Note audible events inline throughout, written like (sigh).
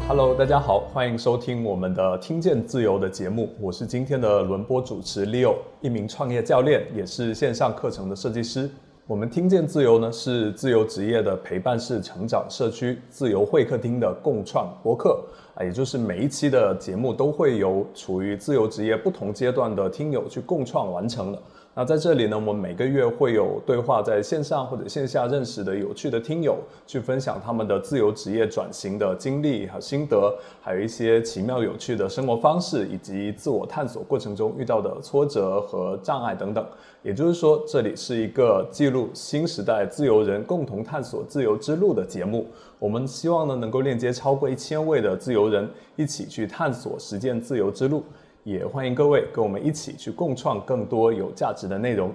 好，Hello，大家好，欢迎收听我们的听见自由的节目，我是今天的轮播主持 Leo，一名创业教练，也是线上课程的设计师。我们听见自由呢，是自由职业的陪伴式成长社区，自由会客厅的共创播客啊，也就是每一期的节目都会由处于自由职业不同阶段的听友去共创完成的。那在这里呢，我们每个月会有对话，在线上或者线下认识的有趣的听友，去分享他们的自由职业转型的经历和心得，还有一些奇妙有趣的生活方式，以及自我探索过程中遇到的挫折和障碍等等。也就是说，这里是一个记录新时代自由人共同探索自由之路的节目。我们希望呢，能够链接超过一千位的自由人，一起去探索实践自由之路。也欢迎各位跟我们一起去共创更多有价值的内容。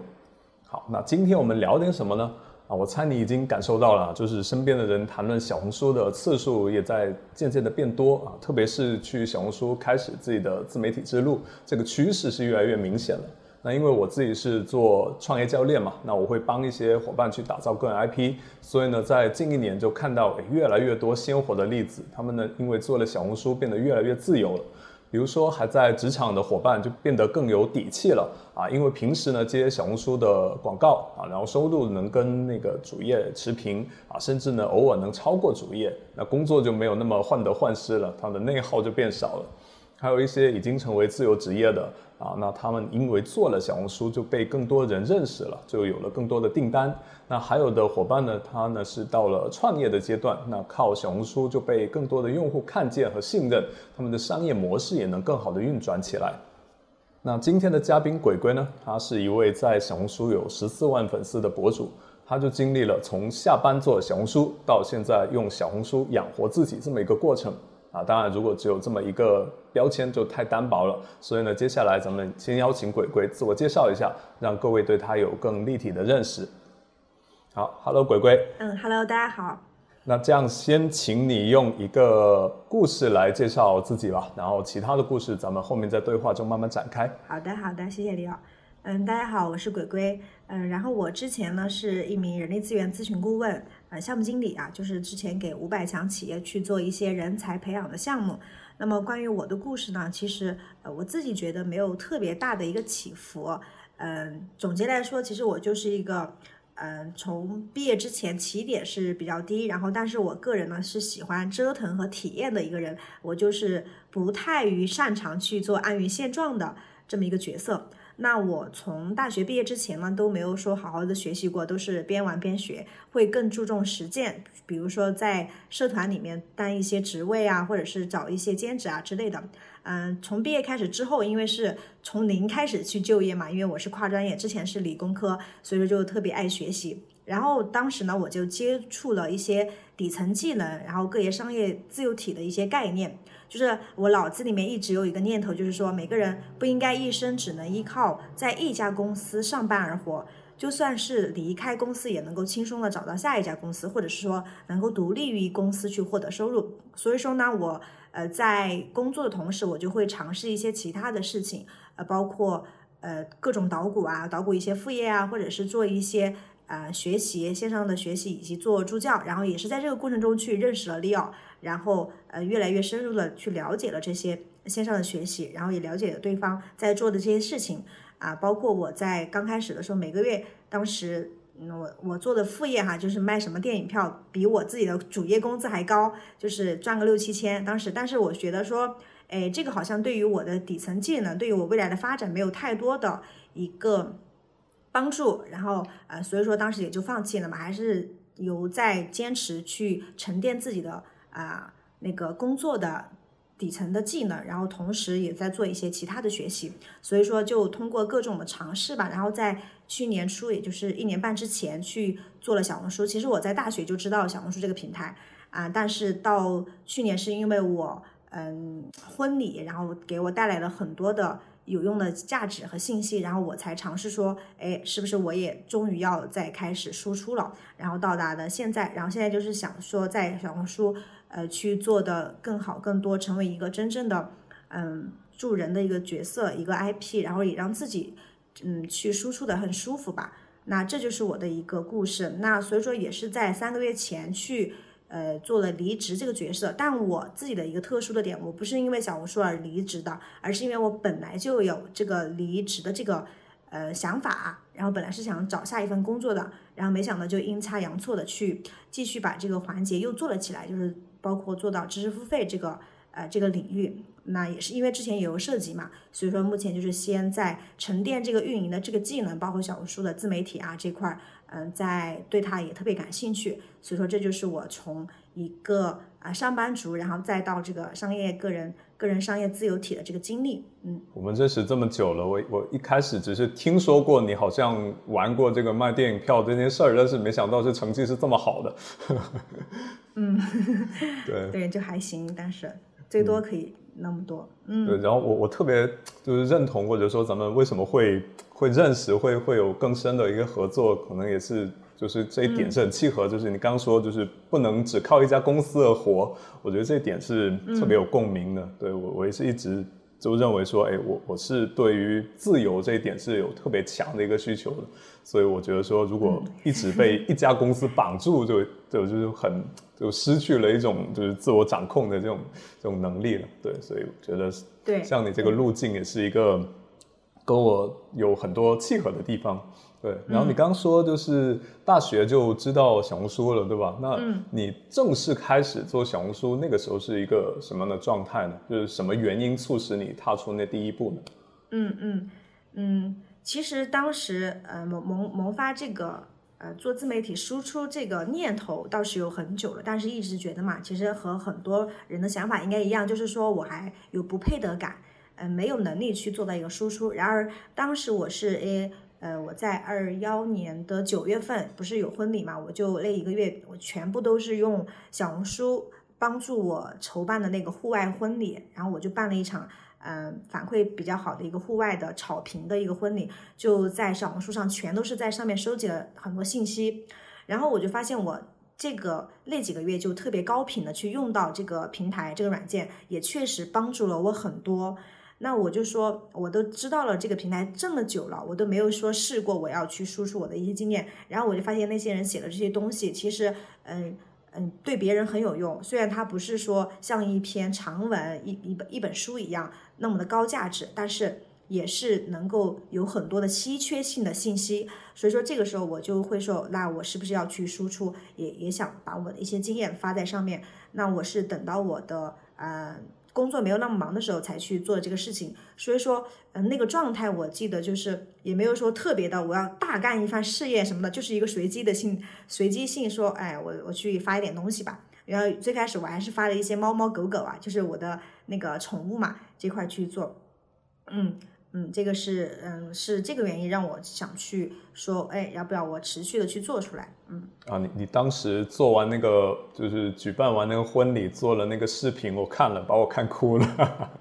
好，那今天我们聊点什么呢？啊，我猜你已经感受到了，就是身边的人谈论小红书的次数也在渐渐的变多啊，特别是去小红书开始自己的自媒体之路，这个趋势是越来越明显了。那因为我自己是做创业教练嘛，那我会帮一些伙伴去打造个人 IP，所以呢，在近一年就看到越来越多鲜活的例子，他们呢因为做了小红书变得越来越自由了。比如说，还在职场的伙伴就变得更有底气了啊！因为平时呢接小红书的广告啊，然后收入能跟那个主业持平啊，甚至呢偶尔能超过主业，那工作就没有那么患得患失了，他的内耗就变少了。还有一些已经成为自由职业的啊，那他们因为做了小红书就被更多人认识了，就有了更多的订单。那还有的伙伴呢，他呢是到了创业的阶段，那靠小红书就被更多的用户看见和信任，他们的商业模式也能更好的运转起来。那今天的嘉宾鬼鬼呢，他是一位在小红书有十四万粉丝的博主，他就经历了从下班做小红书到现在用小红书养活自己这么一个过程。啊，当然，如果只有这么一个标签就太单薄了。所以呢，接下来咱们先邀请鬼鬼自我介绍一下，让各位对他有更立体的认识。好，Hello，鬼鬼。嗯，Hello，大家好。那这样，先请你用一个故事来介绍自己吧，然后其他的故事咱们后面在对话中慢慢展开。好的，好的，谢谢李老。嗯，大家好，我是鬼鬼。嗯，然后我之前呢是一名人力资源咨询顾问。呃，项目经理啊，就是之前给五百强企业去做一些人才培养的项目。那么关于我的故事呢，其实呃我自己觉得没有特别大的一个起伏。嗯，总结来说，其实我就是一个，嗯，从毕业之前起点是比较低，然后但是我个人呢是喜欢折腾和体验的一个人，我就是不太于擅长去做安于现状的这么一个角色。那我从大学毕业之前呢，都没有说好好的学习过，都是边玩边学，会更注重实践。比如说在社团里面当一些职位啊，或者是找一些兼职啊之类的。嗯，从毕业开始之后，因为是从零开始去就业嘛，因为我是跨专业，之前是理工科，所以说就特别爱学习。然后当时呢，我就接触了一些底层技能，然后个业商业自由体的一些概念。就是我脑子里面一直有一个念头，就是说每个人不应该一生只能依靠在一家公司上班而活，就算是离开公司也能够轻松的找到下一家公司，或者是说能够独立于公司去获得收入。所以说呢，我呃在工作的同时，我就会尝试一些其他的事情，呃，包括呃各种捣鼓啊，捣鼓一些副业啊，或者是做一些。呃，学习线上的学习以及做助教，然后也是在这个过程中去认识了 Leo，然后呃越来越深入的去了解了这些线上的学习，然后也了解了对方在做的这些事情啊，包括我在刚开始的时候，每个月当时我我做的副业哈，就是卖什么电影票，比我自己的主业工资还高，就是赚个六七千。当时，但是我觉得说，哎，这个好像对于我的底层技能，对于我未来的发展没有太多的一个。帮助，然后呃，所以说当时也就放弃了嘛，还是有在坚持去沉淀自己的啊那个工作的底层的技能，然后同时也在做一些其他的学习，所以说就通过各种的尝试吧，然后在去年初，也就是一年半之前去做了小红书。其实我在大学就知道小红书这个平台啊，但是到去年是因为我嗯婚礼，然后给我带来了很多的。有用的价值和信息，然后我才尝试说，哎，是不是我也终于要再开始输出了？然后到达了现在，然后现在就是想说，在小红书，呃，去做的更好、更多，成为一个真正的，嗯，助人的一个角色，一个 IP，然后也让自己，嗯，去输出的很舒服吧。那这就是我的一个故事。那所以说，也是在三个月前去。呃做了离职这个角色。但我自己的一个特殊的点，我不是因为小红书而离职的，而是因为我本来就有这个离职的这个呃想法，然后本来是想找下一份工作的，然后没想到就阴差阳错的去继续把这个环节又做了起来，就是包括做到知识付费这个呃这个领域。那也是因为之前也有涉及嘛，所以说目前就是先在沉淀这个运营的这个技能，包括小红书的自媒体啊这块儿，嗯，在对它也特别感兴趣，所以说这就是我从一个啊上班族，然后再到这个商业个人个人商业自由体的这个经历，嗯。我们认识这么久了，我我一开始只是听说过你好像玩过这个卖电影票这件事儿，但是没想到这成绩是这么好的。嗯，(laughs) 对 (laughs) 对，就还行，但是最多可以。那么多，嗯，对，然后我我特别就是认同，或者说咱们为什么会会认识，会会有更深的一个合作，可能也是就是这一点是很契合，就是你刚刚说就是不能只靠一家公司而活，我觉得这一点是特别有共鸣的。对我我也是一直就认为说，哎，我我是对于自由这一点是有特别强的一个需求的，所以我觉得说，如果一直被 (laughs) 一家公司绑住，就就就是很。就失去了一种就是自我掌控的这种这种能力了，对，所以我觉得对像你这个路径也是一个跟我有很多契合的地方，对。然后你刚刚说就是大学就知道小红书了，对吧？那你正式开始做小红书那个时候是一个什么样的状态呢？就是什么原因促使你踏出那第一步呢？嗯嗯嗯，其实当时呃萌萌萌发这个。呃，做自媒体输出这个念头倒是有很久了，但是一直觉得嘛，其实和很多人的想法应该一样，就是说我还有不配得感，嗯，没有能力去做到一个输出。然而当时我是诶，呃，我在二幺年的九月份不是有婚礼嘛，我就那一个月我全部都是用小红书帮助我筹办的那个户外婚礼，然后我就办了一场。嗯，反馈比较好的一个户外的草坪的一个婚礼，就在小红书上，全都是在上面收集了很多信息。然后我就发现，我这个那几个月就特别高频的去用到这个平台这个软件，也确实帮助了我很多。那我就说，我都知道了这个平台这么久了，我都没有说试过我要去输出我的一些经验。然后我就发现那些人写的这些东西，其实，嗯。嗯，对别人很有用。虽然它不是说像一篇长文、一一本一本书一样那么的高价值，但是也是能够有很多的稀缺性的信息。所以说这个时候我就会说，那我是不是要去输出？也也想把我的一些经验发在上面。那我是等到我的呃。工作没有那么忙的时候才去做这个事情，所以说，嗯，那个状态我记得就是也没有说特别的，我要大干一番事业什么的，就是一个随机的性，随机性说，哎，我我去发一点东西吧。然后最开始我还是发了一些猫猫狗狗啊，就是我的那个宠物嘛这块去做，嗯。嗯，这个是嗯是这个原因让我想去说，哎，要不要我持续的去做出来？嗯啊，你你当时做完那个就是举办完那个婚礼，做了那个视频，我看了，把我看哭了。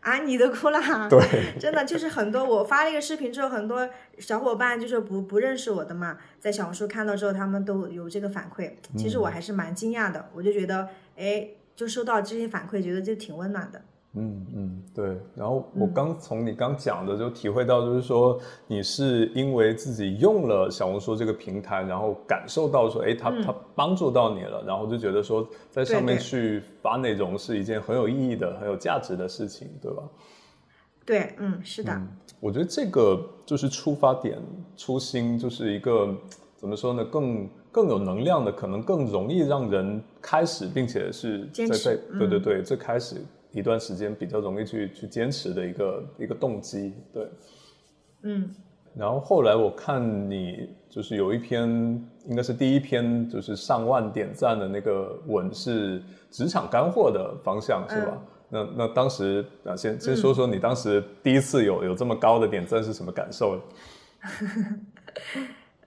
啊，你都哭了？(laughs) 对，(laughs) 真的就是很多，我发了一个视频之后，很多小伙伴就是不不认识我的嘛，在小红书看到之后，他们都有这个反馈，其实我还是蛮惊讶的，我就觉得，哎，就收到这些反馈，觉得就挺温暖的。嗯嗯，对。然后我刚从你刚讲的就体会到，就是说你是因为自己用了小红书这个平台，然后感受到说，哎，它它帮助到你了，然后就觉得说，在上面去发内容是一件很有意义的、很有价值的事情，对吧？对，嗯，是的。我觉得这个就是出发点、初心，就是一个怎么说呢？更更有能量的，可能更容易让人开始，并且是在在对对对，最开始。一段时间比较容易去去坚持的一个一个动机，对，嗯，然后后来我看你就是有一篇，应该是第一篇，就是上万点赞的那个文是职场干货的方向，是吧？那那当时啊，先先说说你当时第一次有有这么高的点赞是什么感受？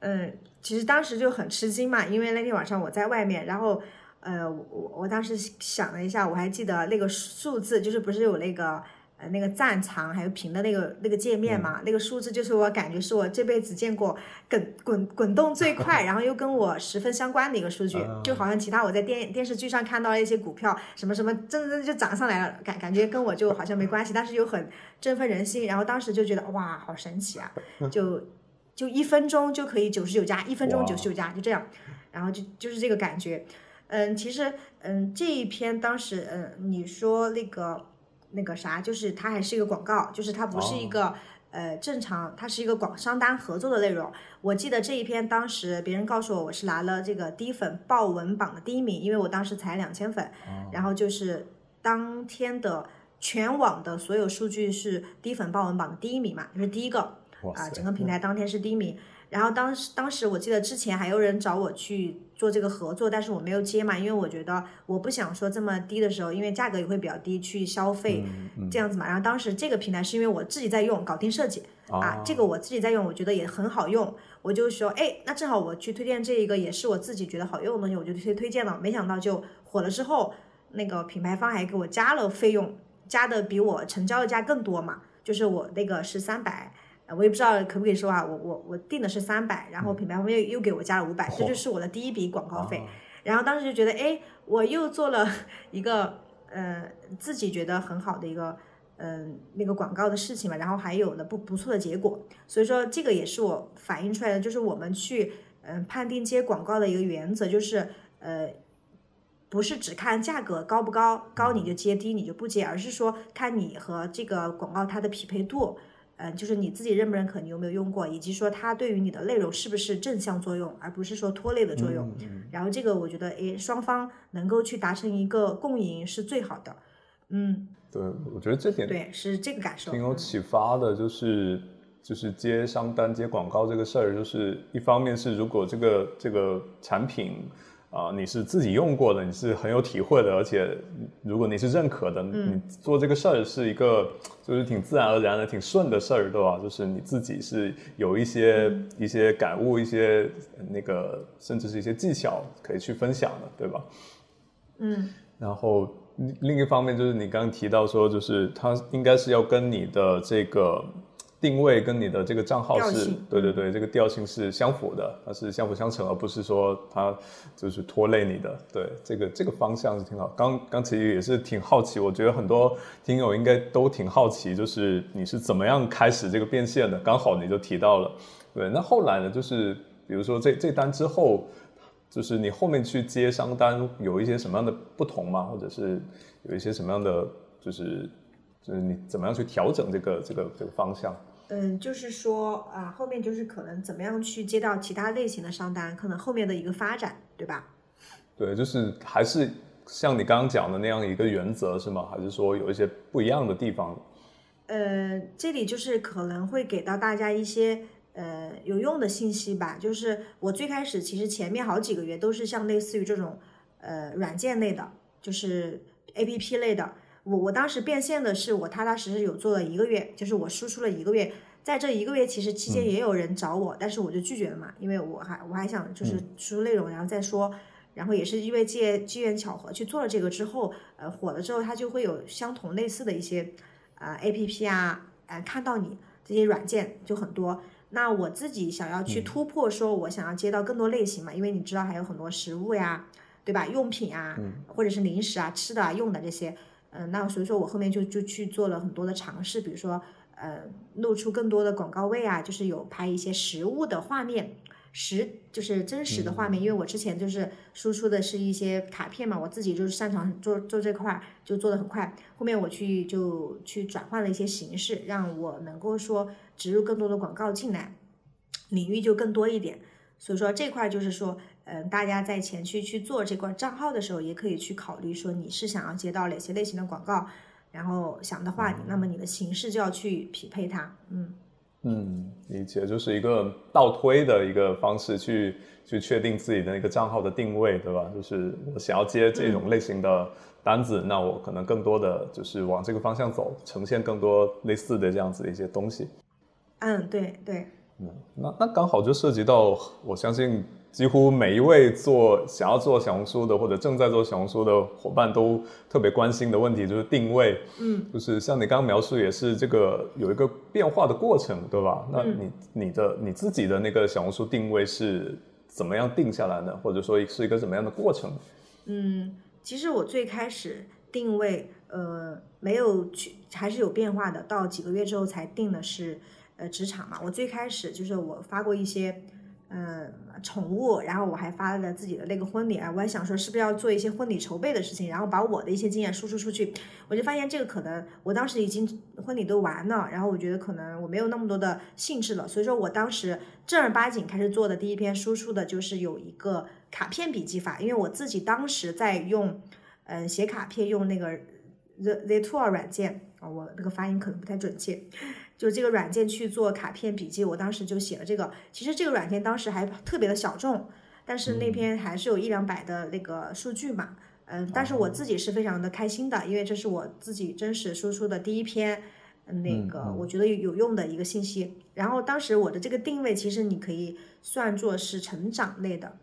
嗯，(laughs) 其实当时就很吃惊嘛，因为那天晚上我在外面，然后。呃，我我当时想了一下，我还记得那个数字，就是不是有那个呃那个赞藏还有评的那个那个界面嘛？那个数字就是我感觉是我这辈子见过滚滚滚动最快，然后又跟我十分相关的一个数据，(laughs) 就好像其他我在电电视剧上看到了一些股票什么什么，真真就涨上来了，感感觉跟我就好像没关系，但是又很振奋人心，然后当时就觉得哇，好神奇啊，(laughs) 就就一分钟就可以九十九加，一分钟九十九加，就这样，然后就就是这个感觉。嗯，其实嗯这一篇当时嗯你说那个那个啥，就是它还是一个广告，就是它不是一个、呃正常，它是一个广商单合作的内容。我记得这一篇当时别人告诉我我是拿了这个低粉爆文榜的第一名，因为我当时才两千粉，然后就是当天的全网的所有数据是低粉爆文榜的第一名嘛，就是第一个啊、哇整个平台当天是第一名。然后当时当时我记得之前还有人找我去做这个合作，但是我没有接嘛，因为我觉得我不想说这么低的时候，因为价格也会比较低去消费、这样子嘛。然后当时这个平台是因为我自己在用，搞定设计啊，这个我自己在用，我觉得也很好用，我就说，哎，那正好我去推荐这一个也是我自己觉得好用的东西，我就推推荐了。没想到就火了之后，那个品牌方还给我加了费用，加的比我成交的价更多嘛，就是我那个是三百。呃我也不知道可不可以说啊，我我我定的是三百，然后品牌方又又给我加了五百、这就是我的第一笔广告费。然后当时就觉得，哎，我又做了 (laughs) 一个呃自己觉得很好的一个嗯、呃那个广告的事情嘛，然后还有了不不错的结果。所以说这个也是我反映出来的，就是我们去嗯、呃判定接广告的一个原则，就是呃。不是只看价格高不高，高你就接，低你就不接，而是说看你和这个广告它的匹配度，嗯，就是你自己认不认可，你有没有用过，以及说它对于你的内容是不是正向作用，而不是说拖累的作用。然后这个我觉得，诶，双方能够去达成一个共赢是最好的。嗯，对，我觉得这点对，是这个感受。挺有启发的，就是就是接商单、接广告这个事儿，就是一方面是如果这个这个产品啊、你是自己用过的，你是很有体会的，而且如果你是认可的，你做这个事儿是一个就是挺自然而然的、挺顺的事儿，对吧？就是你自己是有一些、一些感悟、一些那个甚至是一些技巧可以去分享的，对吧？嗯，然后另另一方面就是你刚刚提到说，就是它应该是要跟你的这个定位跟你的这个账号是，对对对，这个调性是相符的，它是相辅相成，而不是说它就是拖累你的。对，这个这个方向是挺好。刚刚其实也是挺好奇，我觉得很多听友应该都挺好奇，就是你是怎么样开始这个变现的？刚好你就提到了，对，那后来呢，就是比如说这这单之后。就是你后面去接商单有一些什么样的不同吗？或者是有一些什么样的，就是就是你怎么样去调整这个这个这个方向？嗯，就是说啊，后面就是可能怎么样去接到其他类型的商单，可能后面的一个发展，对吧？对，就是还是像你刚刚讲的那样一个原则是吗？还是说有一些不一样的地方？呃，这里就是可能会给到大家一些呃有用的信息吧。就是我最开始其实前面好几个月都是像类似于这种呃软件类的，就是 A P P 类的。我我当时变现的是我踏踏实实有做了一个月，就是我输出了一个月，在这一个月其实期间也有人找我，但是我就拒绝了嘛，因为我还我还想就是输出内容，然后再说。然后也是因为借机缘巧合去做了这个之后，呃，火了之后，它就会有相同类似的一些呃 A P P 啊，呃，看到你这些软件就很多。那我自己想要去突破，说我想要接到更多类型嘛，因为你知道还有很多食物呀，对吧？用品啊，或者是零食啊、吃的啊、用的这些，嗯、那所以说我后面就就去做了很多的尝试，比如说呃，露出更多的广告位啊，就是有拍一些实物的画面。实就是真实的画面，因为我之前就是输出的是一些卡片嘛，我自己就是擅长做做这块儿，就做的很快。后面我去就去转换了一些形式，让我能够说植入更多的广告进来，领域就更多一点。所以说这块就是说，嗯、大家在前期去做这个账号的时候，也可以去考虑说你是想要接到哪些类型的广告，然后想的话，那么你的形式就要去匹配它，嗯。嗯，理解，就是一个倒推的一个方式去去确定自己的一个账号的定位，对吧？就是我想要接这种类型的单子，那我可能更多的就是往这个方向走，呈现更多类似的这样子的一些东西。嗯，对对，嗯，那那刚好就涉及到，我相信几乎每一位做想要做小红书的或者正在做小红书的伙伴都特别关心的问题，就是定位。嗯，就是像你刚刚描述，也是这个有一个变化的过程，对吧？那你你的你自己的那个小红书定位是怎么样定下来的，或者说是一个怎么样的过程？嗯，其实我最开始定位，呃，没有去，还是有变化的。到几个月之后才定的是，呃职场嘛。我最开始就是我发过一些。嗯，宠物，然后我还发了自己的那个婚礼啊，我还想说是不是要做一些婚礼筹备的事情，然后把我的一些经验输出出去。我就发现这个可能，我当时已经婚礼都完了，然后我觉得可能我没有那么多的兴致了，所以说我当时正儿八经开始做的第一篇输出的就是有一个卡片笔记法，因为我自己当时在用，嗯，写卡片用那个 The The Tool 软件啊，我那个发音可能不太准确。就这个软件去做卡片笔记，我当时就写了这个。其实这个软件当时还特别的小众，但是那篇还是有一两百的那个数据嘛。嗯，但是我自己是非常的开心的，因为这是我自己真实输出的第一篇，那个我觉得有用的一个信息。然后当时我的这个定位，其实你可以算作是成长类的。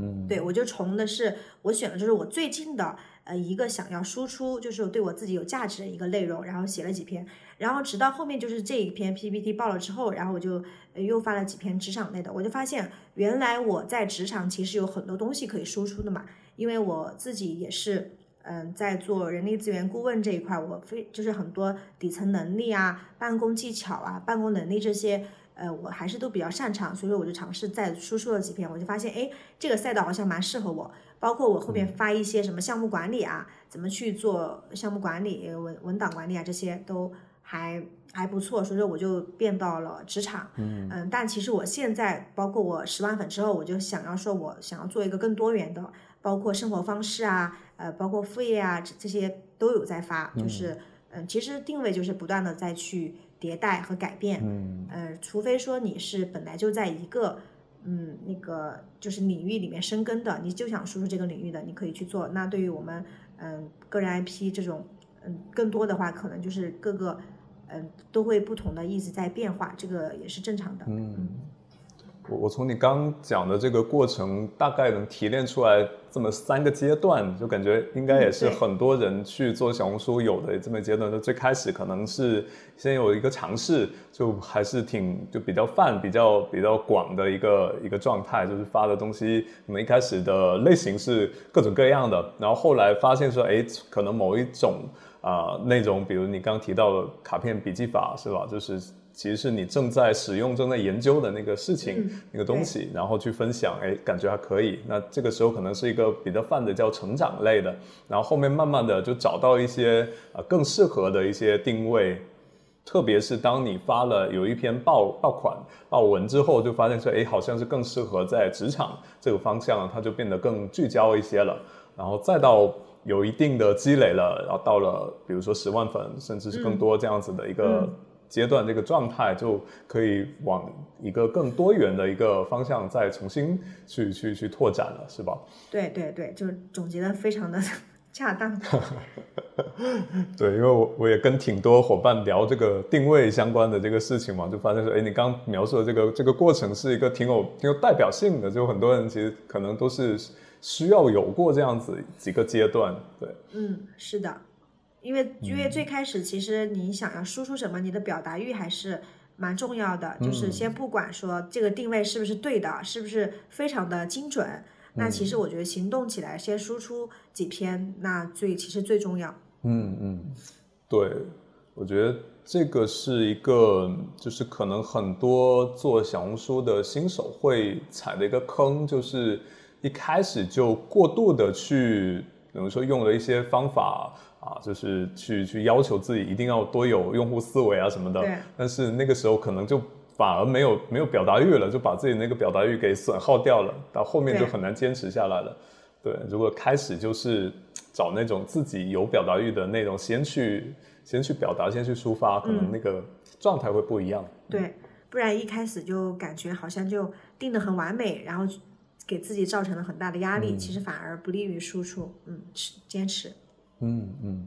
嗯，对我就从的是我选的就是我最近的呃一个想要输出，就是对我自己有价值的一个内容，然后写了几篇。然后直到后面就是这一篇 PPT 爆了之后，然后我就又发了几篇职场类的，我就发现原来我在职场其实有很多东西可以输出的嘛，因为我自己也是嗯在做人力资源顾问这一块，我非就是很多底层能力啊、办公技巧啊、办公能力这些，呃我还是都比较擅长，所以说我就尝试再输出了几篇，我就发现哎这个赛道好像蛮适合我，包括我后面发一些什么项目管理啊，怎么去做项目管理、文文档管理啊这些都。还还不错，所以说我就变到了职场，嗯。嗯，但其实我现在，包括我十万粉之后，我就想要说，我想要做一个更多元的，包括生活方式啊，呃，包括副业啊，这这些都有在发，就是嗯，其实定位就是不断的在去迭代和改变，嗯，呃，除非说你是本来就在一个嗯那个就是领域里面深耕的，你就想输出这个领域的，你可以去做。那对于我们嗯个人 IP 这种嗯更多的话，可能就是各个。嗯，都会不同的一直在变化，这个也是正常的。嗯，我我从你刚讲的这个过程，大概能提炼出来这么三个阶段，就感觉应该也是很多人去做小红书有的这么阶段。就最开始可能是先有一个尝试，就还是挺就比较泛、比较比较广的一个一个状态，就是发的东西，可能一开始的类型是各种各样的，然后后来发现说，哎，可能某一种。啊，内容比如你刚提到的卡片笔记法是吧？就是其实是你正在使用、正在研究的那个事情、那个东西，然后去分享，哎，感觉还可以。那这个时候可能是一个比较泛的叫成长类的，然后后面慢慢的就找到一些啊更适合的一些定位，特别是当你发了有一篇爆爆款、爆文之后，就发现说，哎，好像是更适合在职场这个方向，它就变得更聚焦一些了，然后再到。有一定的积累了，然后到了比如说十万粉，甚至是更多这样子的一个阶段，这个状态就可以往一个更多元的一个方向再重新去去去拓展了，是吧？对对对，就是总结的非常的 (laughs) 恰当。(laughs) 对，因为我我也跟挺多伙伴聊这个定位相关的这个事情嘛，就发现说，哎，你刚描述的这个这个过程是一个挺有挺有代表性的，就很多人其实可能都是。需要有过这样子几个阶段，对，嗯，是的，因为因为最开始其实你想要输出什么，你的表达欲还是蛮重要的，就是先不管说这个定位是不是对的，是不是非常的精准，那其实我觉得行动起来先输出几篇，那最其实最重要。嗯嗯，对，我觉得这个是一个就是可能很多做小红书的新手会踩的一个坑，就是。一开始就过度的去，比如说用了一些方法啊，就是去去要求自己一定要多有用户思维啊什么的。但是那个时候可能就反而没有没有表达欲了，就把自己那个表达欲给损耗掉了，到后面就很难坚持下来了。对，如果开始就是找那种自己有表达欲的那种，先去先去表达，先去抒发，可能那个状态会不一样。对，不然一开始就感觉好像就定的很完美，然后。给自己造成了很大的压力，其实反而不利于输出。嗯，坚持。嗯嗯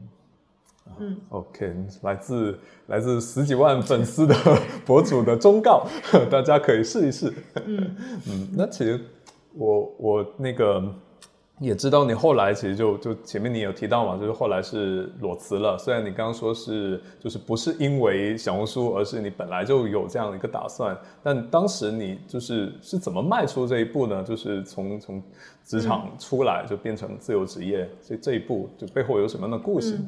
嗯。OK，来自来自十几万粉丝的博主的忠告，(laughs) 大家可以试一试。嗯嗯，那其实我我那个。也知道你后来其实就就前面你有提到嘛，就是后来是裸辞了。虽然你刚刚说是就是不是因为小红书，而是你本来就有这样的一个打算，但当时你就是是怎么迈出这一步呢？就是从从职场出来就变成自由职业，所以这一步就背后有什么样的故事？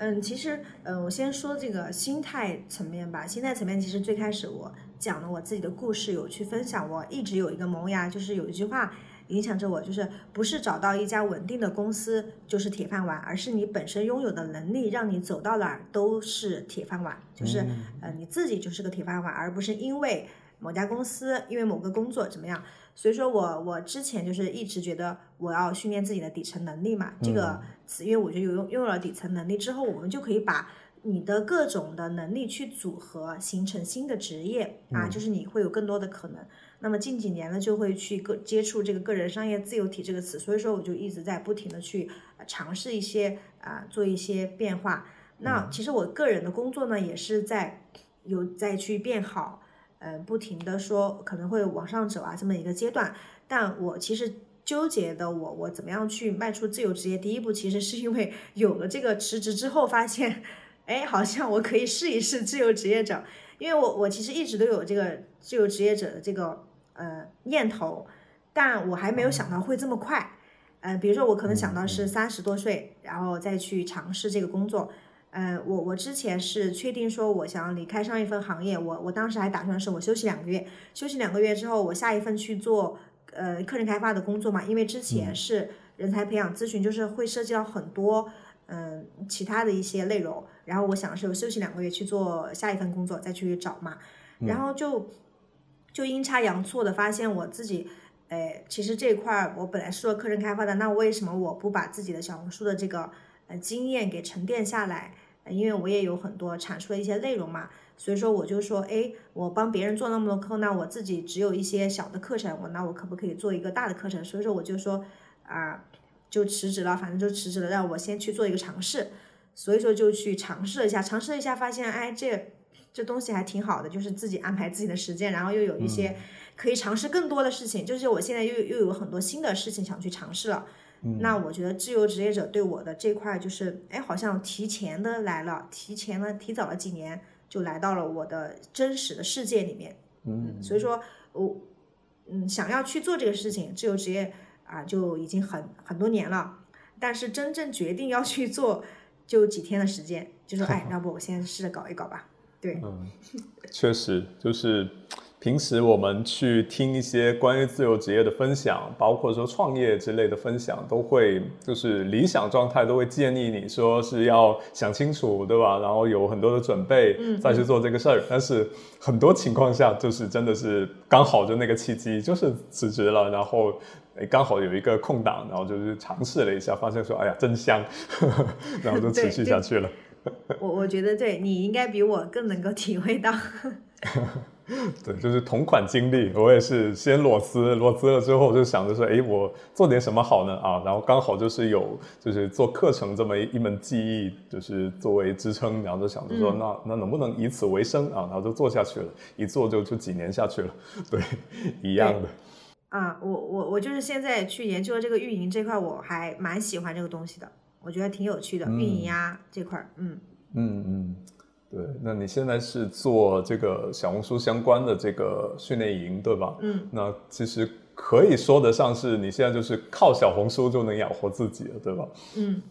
嗯，其实，嗯，我先说这个心态层面吧。心态层面，其实最开始我讲了我自己的故事，有去分享。我一直有一个萌芽，就是有一句话影响着我，就是不是找到一家稳定的公司就是铁饭碗，而是你本身拥有的能力让你走到哪儿都是铁饭碗。就是，呃，你自己就是个铁饭碗，而不是因为某家公司，因为某个工作怎么样。所以说我我之前就是一直觉得我要训练自己的底层能力嘛，这个词，因为我觉得有拥拥有了底层能力之后，我们就可以把你的各种的能力去组合，形成新的职业啊，就是你会有更多的可能。那么近几年呢，就会去个接触这个个人商业自由体这个词，所以说我就一直在不停的去尝试一些啊，做一些变化。那其实我个人的工作呢，也是在有在去变好。呃，不停的说可能会往上走啊，这么一个阶段。但我其实纠结的，我我怎么样去迈出自由职业第一步，其实是因为有了这个辞职之后，发现，哎，好像我可以试一试自由职业者。因为我我其实一直都有这个自由职业者的这个呃念头，但我还没有想到会这么快。呃，比如说我可能想到是。三十多岁，然后再去尝试这个工作。呃，我我之前是确定说我想要离开上一份行业，我我当时还打算是我休息两个月，休息两个月之后，我下一份去做呃客人开发的工作嘛，因为之前是人才培养咨询，就是会涉及到很多嗯其他的一些内容，然后我想是我休息两个月去做下一份工作再去找嘛，然后就就阴差阳错的发现我自己，哎，其实这一块我本来是做客人开发的，那为什么我不把自己的小红书的这个呃，经验给沉淀下来，因为我也有很多产出的一些内容嘛，所以说我就说，哎，我帮别人做那么多课，那我自己只有一些小的课程，我那我可不可以做一个大的课程？所以说我就说，啊，就辞职了，反正就辞职了，让我先去做一个尝试，所以说就去尝试了一下，尝试了一下，发现，哎，这这东西还挺好的，就是自己安排自己的时间，然后又有一些可以尝试更多的事情，就是我现在又又有很多新的事情想去尝试了。那我觉得自由职业者对我的这块就是，哎，好像提前的来了，提前了，提早了几年就来到了我的真实的世界里面。嗯，所以说，我，嗯，想要去做这个事情，自由职业啊，就已经很很多年了。但是真正决定要去做，就几天的时间，就说，(laughs) 哎，要不我先试着搞一搞吧。对，嗯，(laughs) 确实就是。平时我们去听一些关于自由职业的分享，包括说创业之类的分享，都会就是理想状态都会建议你说是要想清楚，对吧？然后有很多的准备，再去做这个事儿。但是很多情况下就是真的是刚好就那个契机，就是辞职了，然后哎刚好有一个空档，然后就是尝试了一下，发现说哎呀真香，呵 (laughs) 呵然后就持续下去了。(laughs) 我 (laughs) 我觉得对你应该比我更能够体会到。(laughs) 对，就是同款经历，我也是先裸辞，裸辞了之后就想着说，哎，我做点什么好呢？啊，然后刚好就是有，就是做课程这么一门技艺，就是作为支撑，然后就想着说，那那能不能以此为生啊？然后就做下去了，一做就就几年下去了，对，一样的。啊，我我我就是现在去研究这个运营这块，我还蛮喜欢这个东西的，我觉得挺有趣的，运营啊这块，嗯嗯嗯。对，那你现在是做这个小红书相关的这个训练营，对吧？嗯，那其实可以说得上是你现在就是靠小红书就能养活自己了，对吧？嗯，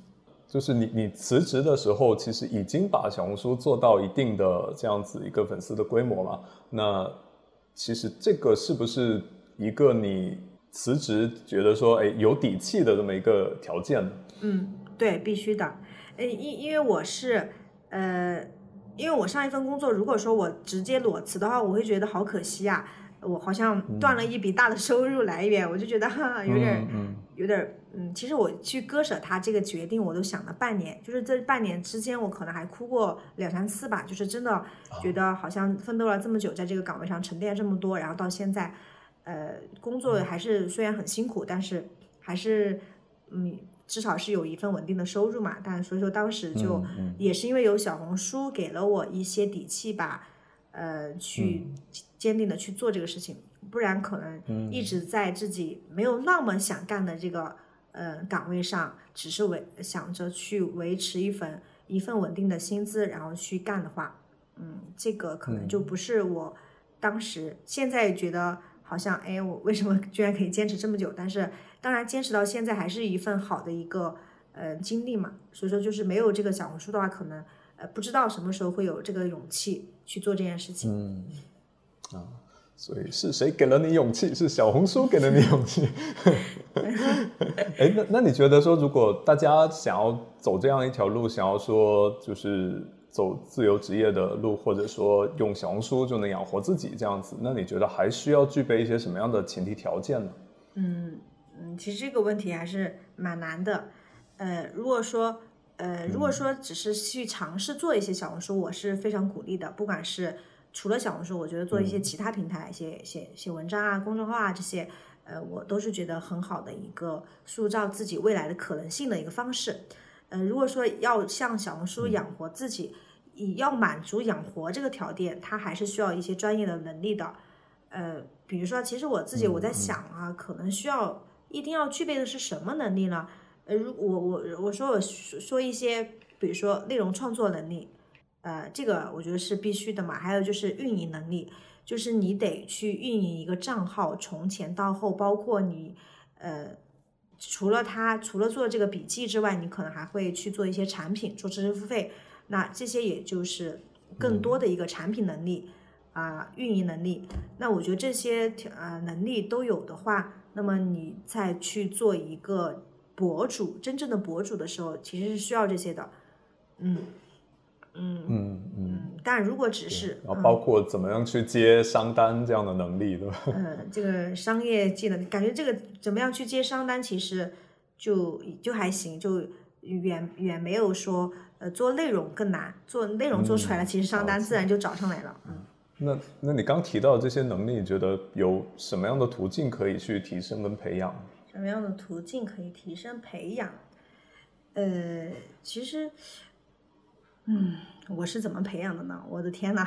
就是你你辞职的时候，其实已经把小红书做到一定的这样子一个粉丝的规模了。那其实这个是不是一个你辞职觉得说哎有底气的这么一个条件呢？嗯，对，必须的。呃，因因为我是呃。因为我上一份工作，如果说我直接裸辞的话，我会觉得好可惜啊，我好像断了一笔大的收入来源，我就觉得哈有点有点嗯，其实我去割舍他这个决定，我都想了半年，就是这半年之间，我可能还哭过两三次吧，就是真的觉得好像奋斗了这么久，在这个岗位上沉淀这么多，然后到现在，呃，工作还是虽然很辛苦，但是还是嗯。至少是有一份稳定的收入嘛，但所以说当时就也是因为有小红书给了我一些底气吧，呃，去坚定的去做这个事情，不然可能一直在自己没有那么想干的这个呃岗位上，只是维想着去维持一份一份稳定的薪资，然后去干的话，嗯，这个可能就不是我当时现在觉得。好像哎，我为什么居然可以坚持这么久？但是当然，坚持到现在还是一份好的一个呃经历嘛，所以说就是没有这个小红书的话，可能呃不知道什么时候会有这个勇气去做这件事情。嗯，啊，所以是谁给了你勇气？是小红书给了你勇气。(laughs) 哎，那那你觉得说，如果大家想要走这样一条路，想要说就是走自由职业的路，或者说用小红书就能养活自己这样子，那你觉得还需要具备一些什么样的前提条件呢？嗯嗯，其实这个问题还是蛮难的。呃，如果说呃，如果说只是去尝试做一些小红书，我是非常鼓励的。不管是除了小红书，我觉得做一些其他平台，写写写文章啊、公众号啊这些，呃，我都是觉得很好的一个塑造自己未来的可能性的一个方式。呃，如果说要像小红书养活自己，以要满足养活这个条件，它还是需要一些专业的能力的。呃，比如说，其实我自己我在想啊，可能需要一定要具备的是什么能力呢？呃，如我我我说我说一些，比如说内容创作能力，呃，这个我觉得是必须的嘛。还有就是运营能力，就是你得去运营一个账号，从前到后，包括你呃，除了他除了做这个笔记之外，你可能还会去做一些产品，做知识付费。那这些也就是更多的一个产品能力啊，运营能力。那我觉得这些呃能力都有的话，那么你再去做一个。博主真正的博主的时候，其实是需要这些的，嗯嗯嗯嗯。但如果只是，然后包括怎么样去接商单这样的能力，对吧？(laughs) 嗯，这个商业技能，感觉这个怎么样去接商单，其实就就还行，就远远没有说呃做内容更难，做内容做出来了，其实商单自然就找上来了。嗯。那那你刚提到这些能力，你觉得有什么样的途径可以去提升跟培养？什么样的途径可以提升培养？呃，其实，嗯，我是怎么培养的呢？我的天呐，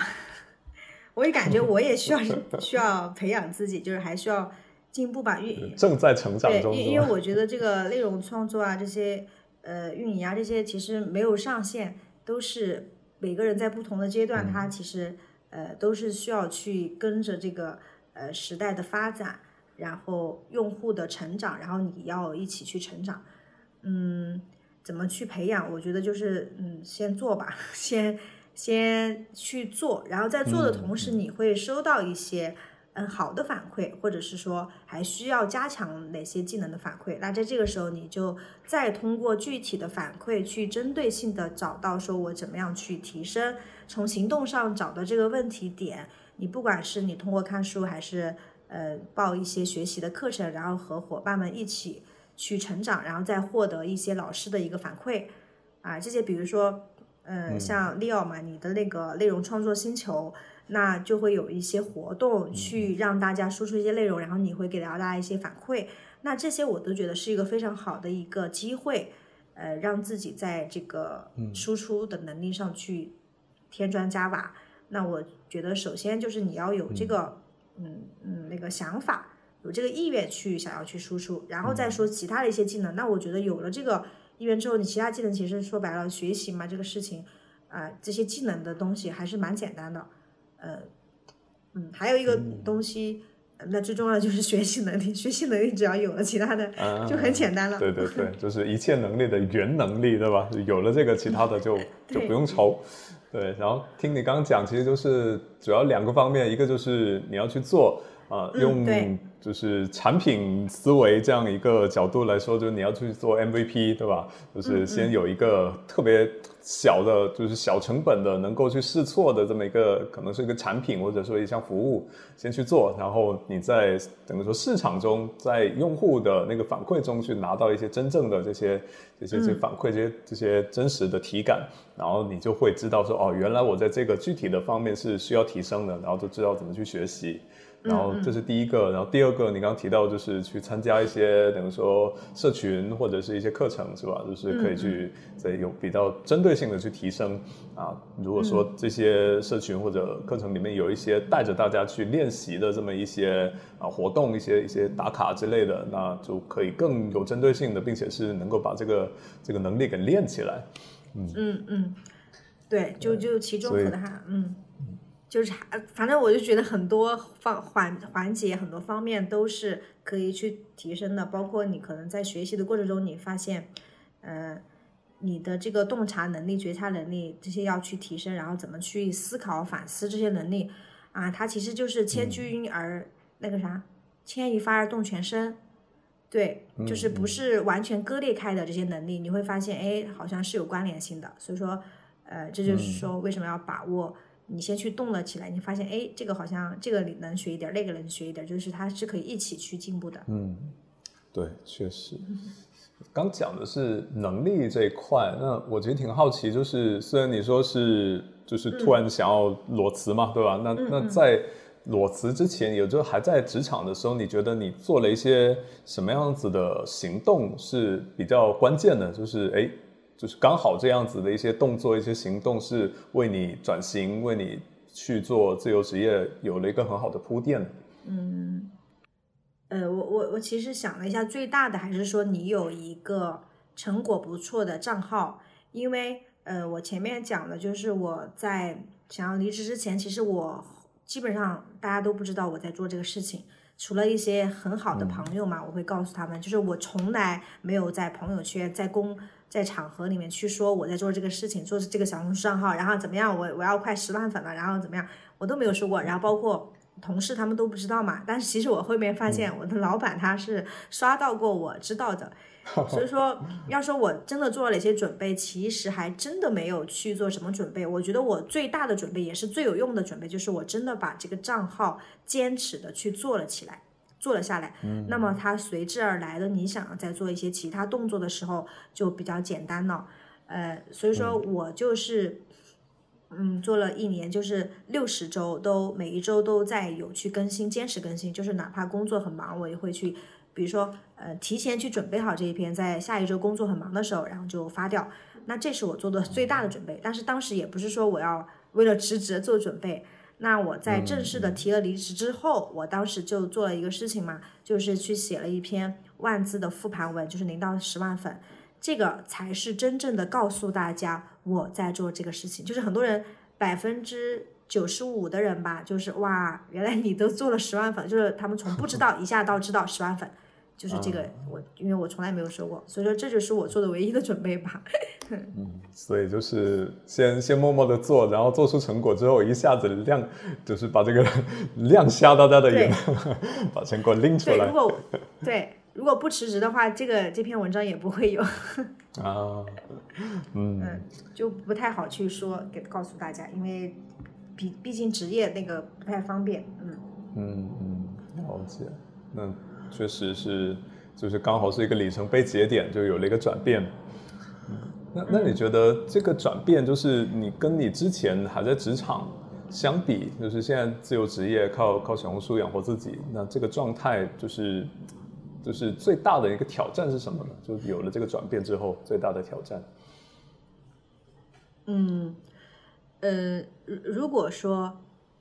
(laughs) 我也感觉我也需要 (laughs) 需要培养自己，就是还需要进步吧。运正在成长中。因因为我觉得这个内容创作啊，这些呃运营啊，这些其实没有上限，都是每个人在不同的阶段，他其实呃都是需要去跟着这个呃时代的发展。然后用户的成长，然后你要一起去成长，嗯，怎么去培养？我觉得就是嗯，先做吧，先先去做，然后在做的同时，你会收到一些嗯好的反馈，或者是说还需要加强哪些技能的反馈。那在这个时候，你就再通过具体的反馈去针对性的找到说我怎么样去提升，从行动上找到这个问题点。你不管是你通过看书还是。呃，报一些学习的课程，然后和伙伴们一起去成长，然后再获得一些老师的一个反馈啊。这些比如说，嗯，像 Leo 嘛，你的那个内容创作星球，那就会有一些活动去让大家输出一些内容，然后你会给到大家一些反馈。那这些我都觉得是一个非常好的一个机会，呃，让自己在这个输出的能力上去添砖加瓦。那我觉得首先就是你要有这个。嗯嗯，那个想法有这个意愿去想要去输出，然后再说其他的一些技能。那我觉得有了这个意愿之后，你其他技能其实说白了，学习嘛这个事情，啊这些技能的东西还是蛮简单的。呃，嗯，还有一个东西，那最重要的就是学习能力。学习能力只要有了，其他的就很简单了。对对对，(laughs) 就是一切能力的原能力，对吧？有了这个，其他的就 (laughs) 就不用愁。对，然后听你刚刚讲，其实就是主要两个方面，一个就是你要去做啊，用就是产品思维这样一个角度来说，就是你要去做 MVP，对吧？就是先有一个特别。小的，就是小成本的，能够去试错的这么一个，可能是一个产品或者说一项服务，先去做，然后你在等于说市场中，在用户的那个反馈中去拿到一些真正的这些这些这反馈，这些这些真实的体感，然后你就会知道说，哦，原来我在这个具体的方面是需要提升的，然后就知道怎么去学习。然后这是第一个，然后第二个，你刚刚提到就是去参加一些等于说社群或者是一些课程，是吧？就是可以去在有比较针对性的去提升啊。如果说这些社群或者课程里面有一些带着大家去练习的这么一些啊活动，一些一些打卡之类的，那就可以更有针对性的，并且是能够把这个这个能力给练起来。嗯嗯嗯，对，就就其中可能还嗯。就是，反正我就觉得很多方环环节，很多方面都是可以去提升的。包括你可能在学习的过程中，你发现，嗯，你的这个洞察能力、觉察能力这些要去提升，然后怎么去思考、反思这些能力啊，它其实就是千钧而那个啥，牵一发而动全身。对，就是不是完全割裂开的这些能力，你会发现，哎，好像是有关联性的。所以说，呃，这就是说为什么要把握，你先去动了起来，你发现，哎，这个好像这个能学一点，那个能学一点，就是它是可以一起去进步的。嗯，对，确实。(laughs) 刚讲的是能力这一块，那我其实挺好奇，就是虽然你说是就是突然想要裸辞嘛，对吧？那那在。裸辞之前，也就还在职场的时候，你觉得你做了一些什么样子的行动是比较关键的？就是哎，就是刚好这样子的一些动作、一些行动，是为你转型、为你去做自由职业有了一个很好的铺垫。嗯，呃，我我我其实想了一下，最大的还是说你有一个成果不错的账号，因为呃，我前面讲的就是我在想要离职之前，其实我。基本上大家都不知道我在做这个事情，除了一些很好的朋友嘛，我会告诉他们，就是我从来没有在朋友圈、在公、在场合里面去说我在做这个事情，做这个小红书账号，然后怎么样，我我要快十万粉了，然后怎么样，我都没有说过，然后包括。同事他们都不知道嘛，但是其实我后面发现，我的老板他是刷到过我知道的，(laughs) 所以说要说我真的做了哪些准备，其实还真的没有去做什么准备。我觉得我最大的准备也是最有用的准备，就是我真的把这个账号坚持的去做了起来，做了下来。那么它随之而来的，你想在做一些其他动作的时候就比较简单了。呃，所以说我就是。嗯，做了一年，就是六十周，都每一周都在有去更新，坚持更新。就是哪怕工作很忙，我也会去，比如说，呃，提前去准备好这一篇，在下一周工作很忙的时候，然后就发掉。那这是我做的最大的准备。但是当时也不是说我要为了 (laughs) 辞职做准备。那我在正式的提了离职之后，我当时就做了一个事情嘛，就是去写了一篇万字的复盘文，就是零到十万粉。这个才是真正的告诉大家我在做这个事情，就是很多人百分之九十五的人吧，就是哇，原来你都做了十万粉，就是他们从不知道一下到知道十万粉，就是这个我因为我从来没有说过，所以说这就是我做的唯一的准备吧。(laughs) 嗯，所以就是先先默默的做，然后做出成果之后，一下子亮，就是把这个 (laughs) 亮瞎大家的眼，(laughs) 把成果拎出来。对，如果对。如果不辞职的话，这个这篇文章也不会有啊，嗯嗯，就不太好去说给告诉大家，因为毕毕竟职业那个不太方便，嗯嗯嗯，了解，那确实是，就是刚好是一个里程碑节点，就有了一个转变。那那你觉得这个转变，就是你跟你之前还在职场相比，就是现在自由职业靠靠小红书养活自己，那这个状态就是。就是最大的一个挑战是什么呢？就有了这个转变之后，最大的挑战。嗯，呃，如果说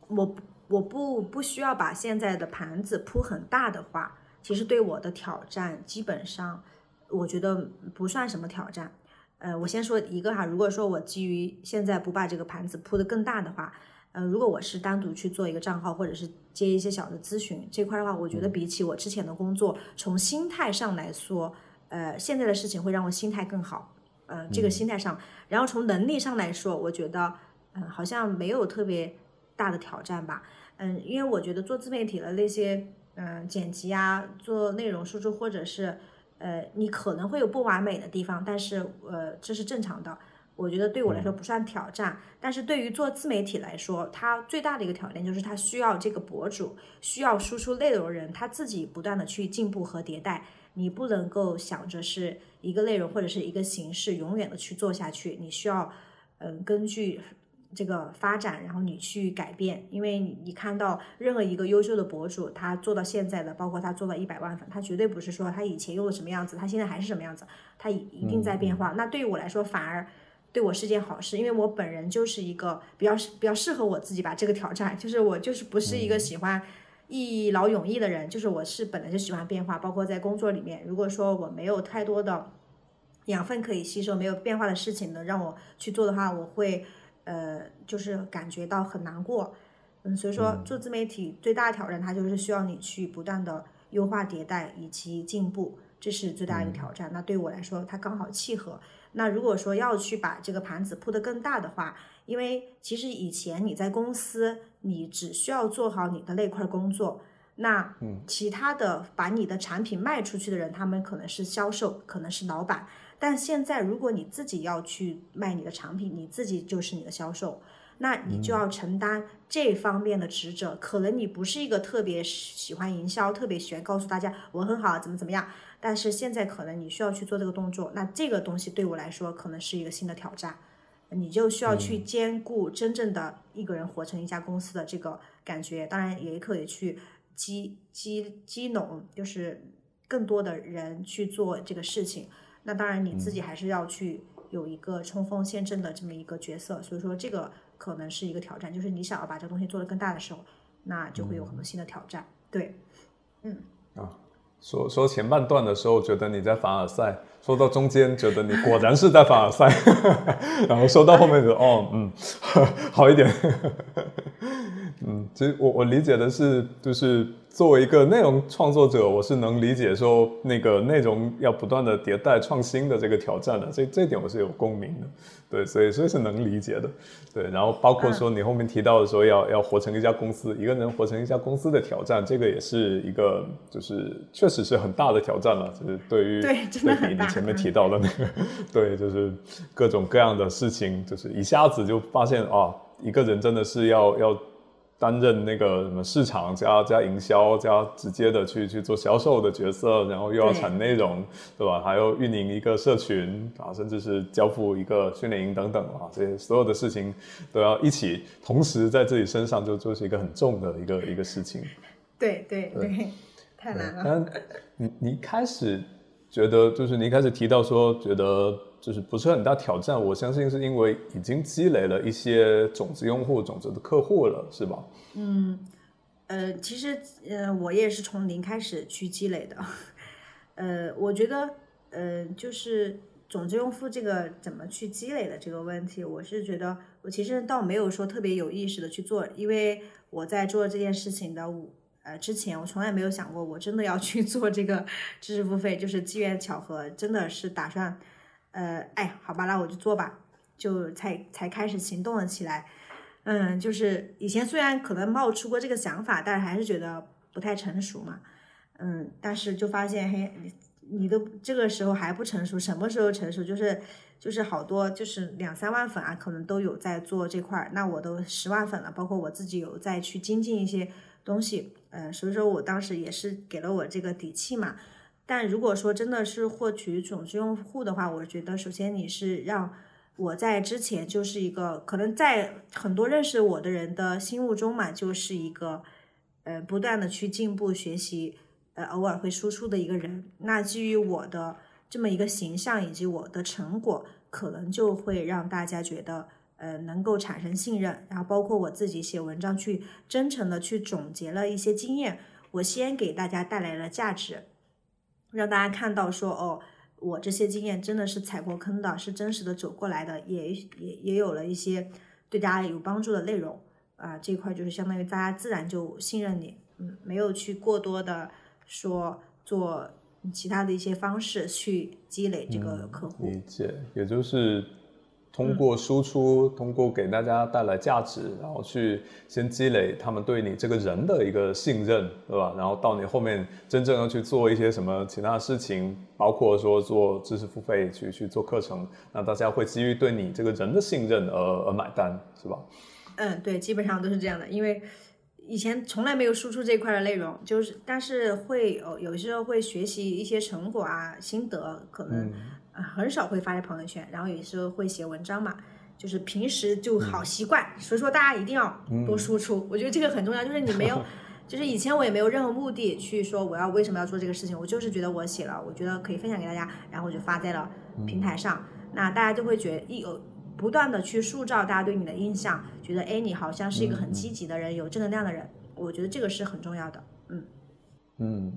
我我不不需要把现在的盘子铺很大的话，其实对我的挑战基本上我觉得不算什么挑战。呃，我先说一个哈，如果说我基于现在不把这个盘子铺得更大的话。呃，如果我是单独去做一个账号，或者是接一些小的咨询这块的话，我觉得比起我之前的工作，从心态上来说，呃，现在的事情会让我心态更好。呃，这个心态上，然后从能力上来说，我觉得，嗯，好像没有特别大的挑战吧。嗯，因为我觉得做自媒体的那些，嗯，剪辑啊，做内容输出，或者是，呃，你可能会有不完美的地方，但是，呃，这是正常的。我觉得对我来说不算挑战，但是对于做自媒体来说，它最大的一个挑战就是它需要这个博主需要输出内容人他自己不断的去进步和迭代，你不能够想着是一个内容或者是一个形式永远的去做下去，你需要嗯根据这个发展，然后你去改变，因为你看到任何一个优秀的博主，他做到现在的，包括他做到一百万粉，他绝对不是说他以前用的什么样子，他现在还是什么样子，他一一定在变化。那对于我来说，反而。对我是件好事，因为我本人就是一个比较比较适合我自己吧。这个挑战就是我就是不是一个喜欢一劳永逸的人，就是我是本来就喜欢变化，包括在工作里面，如果说我没有太多的养分可以吸收，没有变化的事情能让我去做的话，我会呃就是感觉到很难过。嗯，所以说做自媒体最大的挑战，它就是需要你去不断的优化迭代以及进步。这是最大的一个挑战。那对我来说，它刚好契合。那如果说要去把这个盘子铺得更大的话，因为其实以前你在公司，你只需要做好你的那块工作，那其他的把你的产品卖出去的人，他们可能是销售，可能是老板。但现在如果你自己要去卖你的产品，你自己就是你的销售。那你就要承担这方面的职责，可能你不是一个特别喜欢营销、特别喜欢告诉大家我很好怎么怎么样，但是现在可能你需要去做这个动作，那这个东西对我来说可能是一个新的挑战，你就需要去兼顾真正的一个人活成一家公司的这个感觉，当然也可以去激激激拢，就是更多的人去做这个事情，那当然你自己还是要去有一个冲锋陷阵的这么一个角色，所以说这个。可能是一个挑战，就是你想要把这个东西做得更大的时候，那就会有很多新的挑战。对，嗯啊，说说前半段的时候觉得你在凡尔赛，说到中间觉得你果然是在凡尔赛，(laughs) 然后说到后面就哦嗯，(laughs) 好一点。嗯，其实我我理解的是，就是作为一个内容创作者，我是能理解说那个内容要不断的迭代创新的这个挑战的，这这点我是有共鸣的。对，所以所以是能理解的，对，然后包括说你后面提到的说要要活成一家公司，一个人活成一家公司的挑战，这个也是一个就是确实是很大的挑战了，就是对于对比你前面提到的那个，(laughs) 对，就是各种各样的事情，就是一下子就发现啊，一个人真的是要要。担任那个什么市场加加营销加直接的去去做销售的角色，然后又要产内容，对吧？还要运营一个社群啊，甚至是交付一个训练营等等啊，这些所有的事情都要一起同时在自己身上就就是一个很重的一个 (laughs) 一个事情。对对对，(laughs) 太难了。你你开始觉得就是你一开始提到说觉得。就是不是很大挑战，我相信是因为已经积累了一些种子用户、种子的客户了，是吧？嗯，呃，其实呃，我也是从零开始去积累的。呃，我觉得呃，就是种子用户这个怎么去积累的这个问题，我是觉得我其实倒没有说特别有意识的去做，因为我在做这件事情的呃之前，我从来没有想过我真的要去做这个知识付费，就是机缘巧合，真的是打算。呃，哎，好吧，那我就做吧，就才才开始行动了起来。嗯，就是以前虽然可能冒出过这个想法，但是还是觉得不太成熟嘛。嗯，但是就发现，嘿，你你都这个时候还不成熟，什么时候成熟？就是就是好多就是两三万粉啊，可能都有在做这块儿。那我都十万粉了，包括我自己有在去精进一些东西。呃，所以说我当时也是给了我这个底气嘛。但如果说真的是获取种子用户的话，我觉得首先你是让我在之前就是一个可能在很多认识我的人的心目中嘛，就是一个呃不断的去进步学习，呃偶尔会输出的一个人。那基于我的这么一个形象以及我的成果，可能就会让大家觉得呃能够产生信任。然后包括我自己写文章去真诚的去总结了一些经验，我先给大家带来了价值。让大家看到说哦，我这些经验真的是踩过坑的，是真实的走过来的，也也也有了一些对大家有帮助的内容啊。这块就是相当于大家自然就信任你，嗯，没有去过多的说做其他的一些方式去积累这个客户。理解，也就是。通过输出，通过给大家带来价值，然后去先积累他们对你这个人的一个信任，对吧？然后到你后面真正要去做一些什么其他的事情，包括说做知识付费去去做课程，那大家会基于对你这个人的信任而而买单，是吧？嗯，对，基本上都是这样的，因为以前从来没有输出这一块的内容，就是但是会有有时候会学习一些成果啊心得，可能。很少会发在朋友圈，然后有时候会写文章嘛，就是平时就好习惯，所以说大家一定要多输出，我觉得这个很重要。就是你没有，(laughs) 就是以前我也没有任何目的去说我要为什么要做这个事情，我就是觉得我写了，我觉得可以分享给大家，然后我就发在了平台上，那大家就会觉得一有不断的去塑造大家对你的印象，觉得哎你好像是一个很积极的人，有正能量的人，我觉得这个是很重要的，嗯。嗯。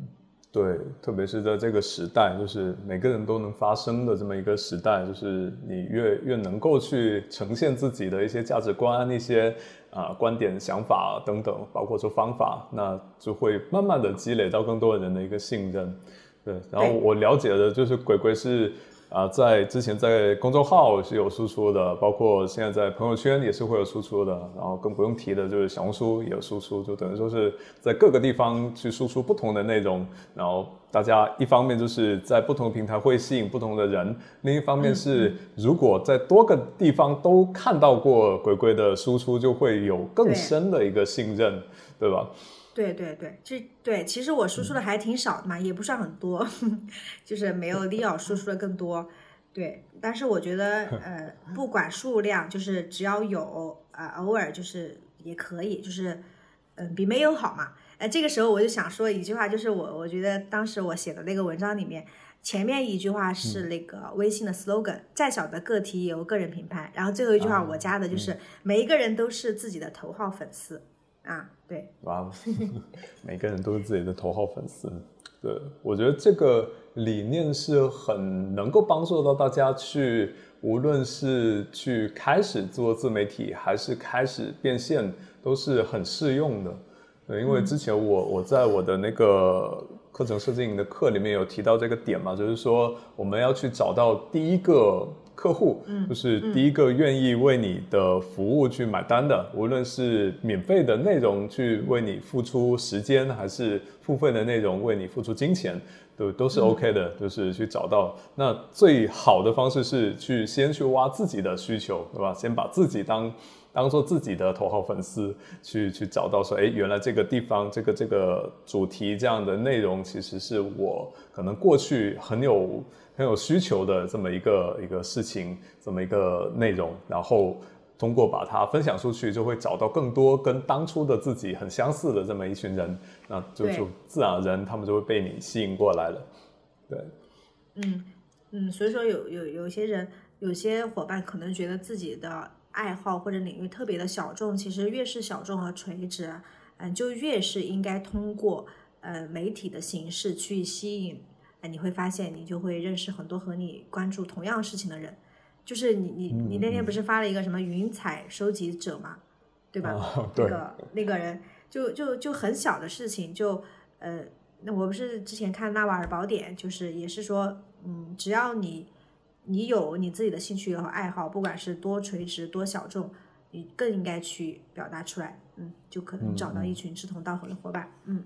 对，特别是在这个时代，就是每个人都能发声的这么一个时代，就是你越越能够去呈现自己的一些价值观、一些啊观点、想法等等，包括说方法，那就会慢慢的积累到更多人的一个信任。对，然后我了解的就是鬼鬼是。啊，在之前在公众号是有输出的，包括现在在朋友圈也是会有输出的，然后更不用提的就是小红书也有输出，就等于说是在各个地方去输出不同的内容，然后大家一方面就是在不同的平台会吸引不同的人，另一方面是如果在多个地方都看到过鬼鬼的输出，就会有更深的一个信任，对吧？对对对，这对其实我输出的还挺少的嘛，也不算很多，(laughs) 就是没有利奥输出的更多。对，但是我觉得 (laughs) 呃，不管数量，就是只要有呃，偶尔就是也可以，就是嗯，比没有好嘛。哎，这个时候我就想说一句话，就是我我觉得当时我写的那个文章里面，前面一句话是那个微信的 slogan，再小的个体也有个人品牌，然后最后一句话我加的就是每一个人都是自己的头号粉丝。啊，对，哇，(laughs) 每个人都是自己的头号粉丝。对，我觉得这个理念是很能够帮助到大家去，无论是去开始做自媒体，还是开始变现，都是很适用的。对，因为之前我我在我的那个课程设计营的课里面有提到这个点嘛，就是说我们要去找到第一个。客户，嗯，就是第一个愿意为你的服务去买单的，无论是免费的内容去为你付出时间，还是付费的内容为你付出金钱，都都是 OK 的，就是去找到。那最好的方式是去先去挖自己的需求，对吧？先把自己当当做自己的头号粉丝，去去找到说，哎，原来这个地方这个这个主题这样的内容，其实是我可能过去很有。很有需求的这么一个一个事情，这么一个内容，然后通过把它分享出去，就会找到更多跟当初的自己很相似的这么一群人，那就就自然而然他们就会被你吸引过来了。对，嗯嗯，所以说有有有些人，有些伙伴可能觉得自己的爱好或者领域特别的小众，其实越是小众和垂直，嗯，就越是应该通过呃媒体的形式去吸引。哎，你会发现，你就会认识很多和你关注同样事情的人。就是你，你，你那天不是发了一个什么云彩收集者嘛，对吧？那个那个人，就就就很小的事情，就呃，那我不是之前看《纳瓦尔宝典》，就是也是说，嗯，只要你你有你自己的兴趣和爱好，不管是多垂直多小众，你更应该去表达出来，嗯，就可能找到一群志同道合的伙伴，嗯。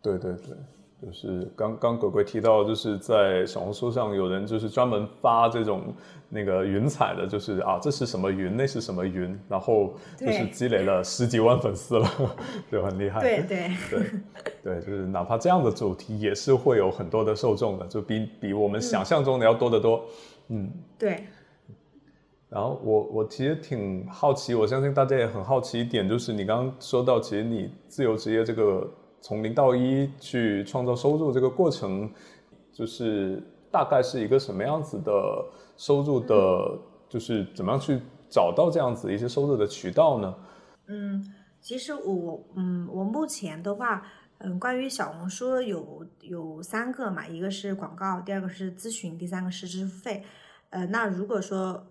对对对。就是刚刚鬼鬼提到，就是在小红书上有人就是专门发这种那个云彩的，就是啊这是什么云，那是什么云，然后就是积累了十几万粉丝了，(laughs) 就很厉害。对对对对，就是哪怕这样的主题也是会有很多的受众的，就比比我们想象中的要多得多。嗯，对。然后我我其实挺好奇，我相信大家也很好奇一点，就是你刚刚说到，其实你自由职业这个。从零到一去创造收入这个过程，就是大概是一个什么样子的收入的，就是怎么样去找到这样子一些收入的渠道呢？嗯，其实我嗯，我目前的话，嗯，关于小红书有有三个嘛，一个是广告，第二个是咨询，第三个是支付费。呃，那如果说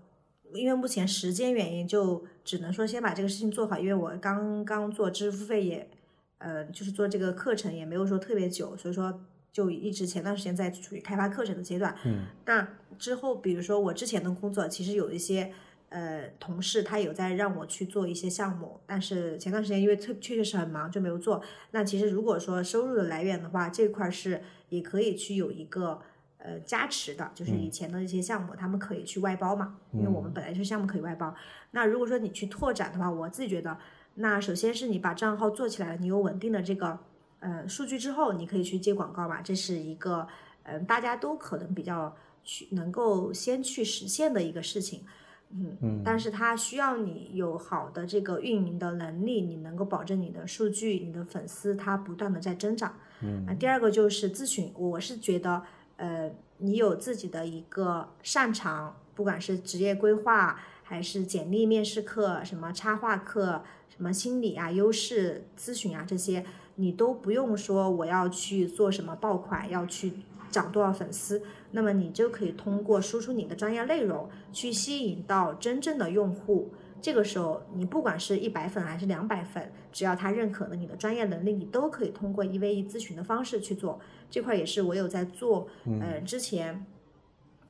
因为目前时间原因，就只能说先把这个事情做好，因为我刚刚做支付费也。呃，就是做这个课程也没有说特别久，所以说就一直前段时间在处于开发课程的阶段。嗯，那之后，比如说我之前的工作，其实有一些呃同事他有在让我去做一些项目，但是前段时间因为特确确实很忙就没有做。那其实如果说收入的来源的话，这块是也可以去有一个呃加持的，就是以前的一些项目，他们可以去外包嘛，因为我们本来是项目可以外包。那如果说你去拓展的话，我自己觉得。那首先是你把账号做起来了，你有稳定的这个呃数据之后，你可以去接广告嘛，这是一个嗯大家都可能比较去能够先去实现的一个事情，嗯嗯，但是它需要你有好的这个运营的能力，你能够保证你的数据、你的粉丝它不断的在增长，嗯，啊第二个就是咨询，我是觉得呃你有自己的一个擅长，不管是职业规划还是简历面试课，什么插画课。什么心理啊、优势咨询啊这些，你都不用说我要去做什么爆款，要去涨多少粉丝，那么你就可以通过输出你的专业内容，去吸引到真正的用户，这个时候你不管是一百粉还是两百粉，只要他认可了你的专业能力，你都可以通过一 v 一咨询的方式去做。这块也是我有在做，呃，之前。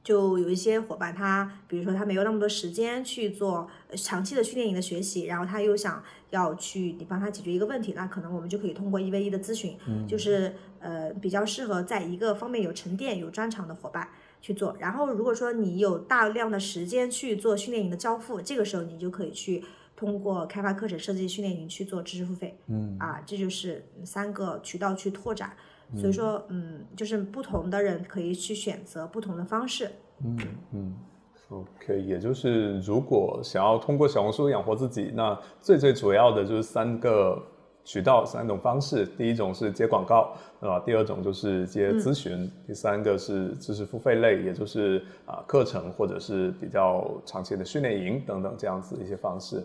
就有一些伙伴，他比如说他没有那么多时间去做长期的训练营的学习，然后他又想要去你帮他解决一个问题，那可能我们就可以通过一 v 一的咨询，就是呃比较适合在一个方面有沉淀、有专长的伙伴去做。然后如果说你有大量的时间去做训练营的交付，这个时候你就可以去通过开发课程设计训练营去做知识付费。嗯啊，这就是三个渠道去拓展。所以说，嗯，就是不同的人可以去选择不同的方式。嗯嗯，OK，也就是如果想要通过小红书养活自己，那最最主要的就是三个渠道、三种方式。第一种是接广告，对吧？第二种就是接咨询，第三个是知识付费类，也就是啊课程或者是比较长期的训练营等等这样子一些方式。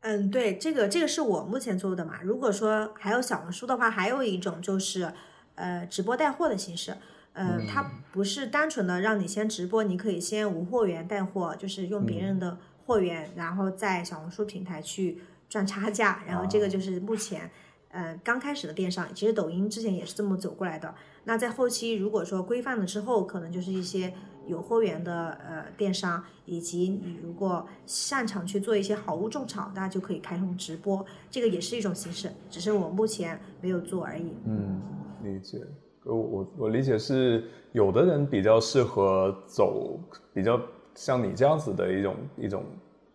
嗯，对，这个这个是我目前做的嘛。如果说还有小红书的话，还有一种就是。呃，直播带货的形式，呃，它不是单纯的让你先直播，你可以先无货源带货，就是用别人的货源，然后在小红书平台去赚差价，然后这个就是目前，呃，刚开始的电商，其实抖音之前也是这么走过来的。那在后期如果说规范了之后，可能就是一些有货源的呃电商，以及你如果擅长去做一些好物种草，大家就可以开通直播，这个也是一种形式，只是我目前没有做而已。嗯。理解，我我我理解是有的人比较适合走比较像你这样子的一种一种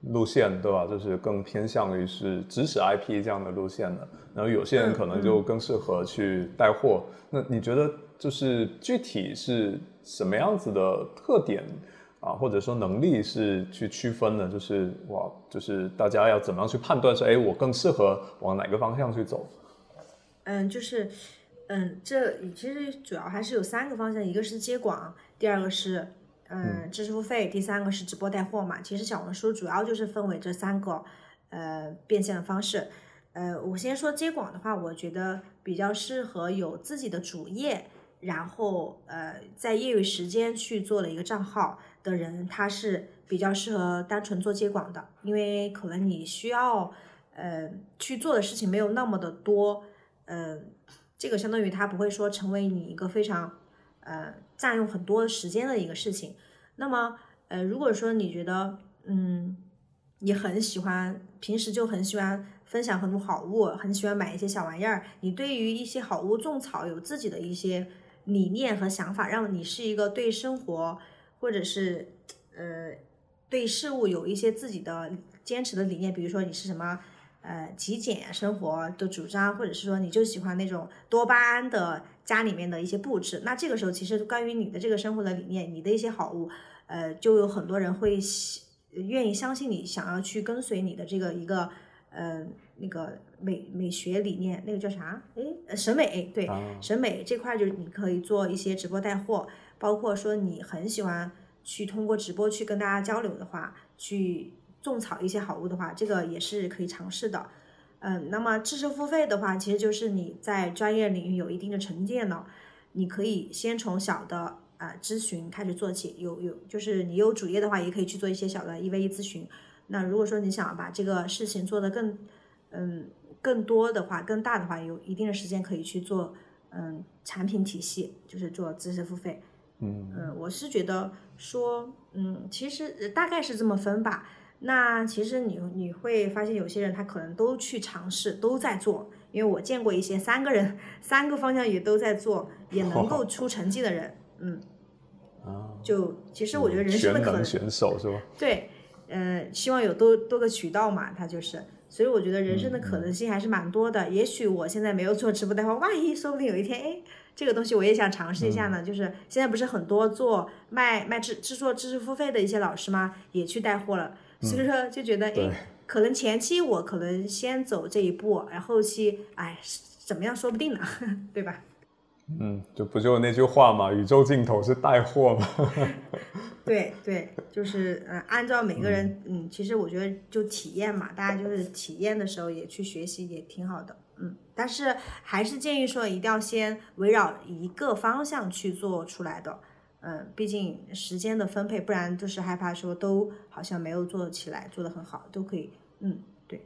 路线，对吧？就是更偏向于是知识 IP 这样的路线的。然后有些人可能就更适合去带货。那你觉得就是具体是什么样子的特点啊，或者说能力是去区分的？就是哇，就是大家要怎么样去判断说，哎，我更适合往哪个方向去走？嗯，就是。嗯，这其实主要还是有三个方向，一个是接广，第二个是嗯知识付费，第三个是直播带货嘛。其实小红书主要就是分为这三个呃变现的方式。呃，我先说接广的话，我觉得比较适合有自己的主业，然后呃在业余时间去做了一个账号的人，他是比较适合单纯做接广的，因为可能你需要呃去做的事情没有那么的多，嗯。这个相当于它不会说成为你一个非常，呃，占用很多时间的一个事情。那么，呃，如果说你觉得，嗯，你很喜欢，平时就很喜欢分享很多好物，很喜欢买一些小玩意儿，你对于一些好物种草有自己的一些理念和想法，让你是一个对生活或者是，呃，对事物有一些自己的坚持的理念，比如说你是什么。呃，极简生活的主张，或者是说你就喜欢那种多巴胺的家里面的一些布置，那这个时候其实关于你的这个生活的理念，你的一些好物，呃，就有很多人会愿意相信你，想要去跟随你的这个一个呃那个美美学理念，那个叫啥？哎，审美对，审美这块就是你可以做一些直播带货，包括说你很喜欢去通过直播去跟大家交流的话，去。种草一些好物的话，这个也是可以尝试的。嗯，那么知识付费的话，其实就是你在专业领域有一定的沉淀了，你可以先从小的啊咨询开始做起。有有，就是你有主业的话，也可以去做一些小的一 v 一咨询。那如果说你想把这个事情做得更嗯更多的话，更大的话，有一定的时间可以去做嗯产品体系，就是做知识付费。嗯嗯，我是觉得说嗯，其实大概是这么分吧。那其实你你会发现有些人他可能都去尝试都在做，因为我见过一些三个人三个方向也都在做，也能够 (laughs) 出成绩的人，嗯，啊，就其实我觉得人生的可能选手是吧？对，嗯，希望有多多个渠道嘛，他就是，所以我觉得人生的可能性还是蛮多的。也许我现在没有做直播带货，万一说不定有一天，哎，这个东西我也想尝试一下呢。就是现在不是很多做卖卖制制作知识付费的一些老师吗？也去带货了。所以说就觉得，哎，可能前期我可能先走这一步，然后期，哎，怎么样说不定呢，(laughs) 对吧？嗯，就不就那句话嘛，宇宙尽头是带货嘛。(laughs) 对对，就是嗯，按照每个人，嗯，其实我觉得就体验嘛，大家就是体验的时候也去学习也挺好的，嗯，但是还是建议说一定要先围绕一个方向去做出来的。嗯，毕竟时间的分配，不然就是害怕说都好像没有做起来，做得很好，都可以嗯，对。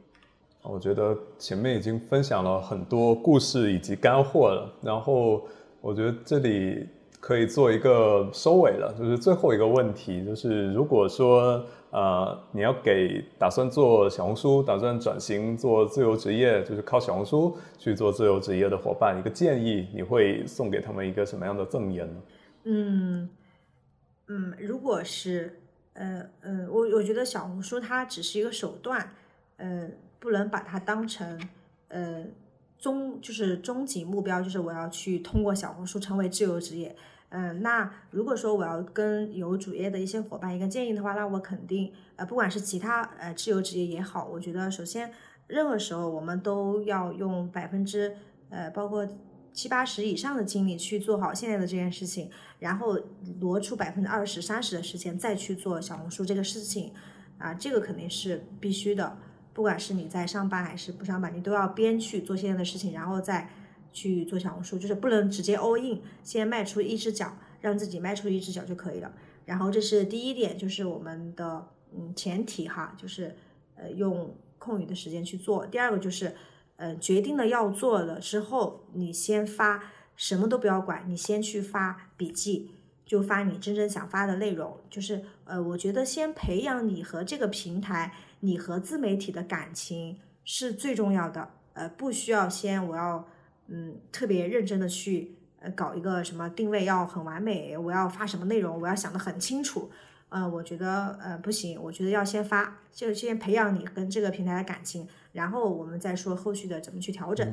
我觉得前面已经分享了很多故事以及干货了，然后我觉得这里可以做一个收尾了，就是最后一个问题，就是如果说呃你要给打算做小红书、打算转型做自由职业，就是靠小红书去做自由职业的伙伴一个建议，你会送给他们一个什么样的赠言呢？嗯嗯，如果是呃呃，我我觉得小红书它只是一个手段，呃。不能把它当成，呃，终就是终极目标，就是我要去通过小红书成为自由职业。嗯，那如果说我要跟有主业的一些伙伴一个建议的话，那我肯定，呃，不管是其他呃自由职业也好，我觉得首先任何时候我们都要用百分之呃包括七八十以上的精力去做好现在的这件事情，然后挪出百分之二十三十的时间再去做小红书这个事情，啊，这个肯定是必须的。不管是你在上班还是不上班，你都要边去做现在的事情，然后再去做小红书，就是不能直接 all in，先迈出一只脚，让自己迈出一只脚就可以了。然后这是第一点，就是我们的嗯前提哈，就是呃用空余的时间去做。第二个就是呃决定了要做了之后，你先发，什么都不要管，你先去发笔记，就发你真正想发的内容。就是呃我觉得先培养你和这个平台。你和自媒体的感情是最重要的，呃，不需要先我要，嗯，特别认真的去，呃，搞一个什么定位要很完美，我要发什么内容，我要想得很清楚，呃，我觉得，呃，不行，我觉得要先发，就先培养你跟这个平台的感情，然后我们再说后续的怎么去调整，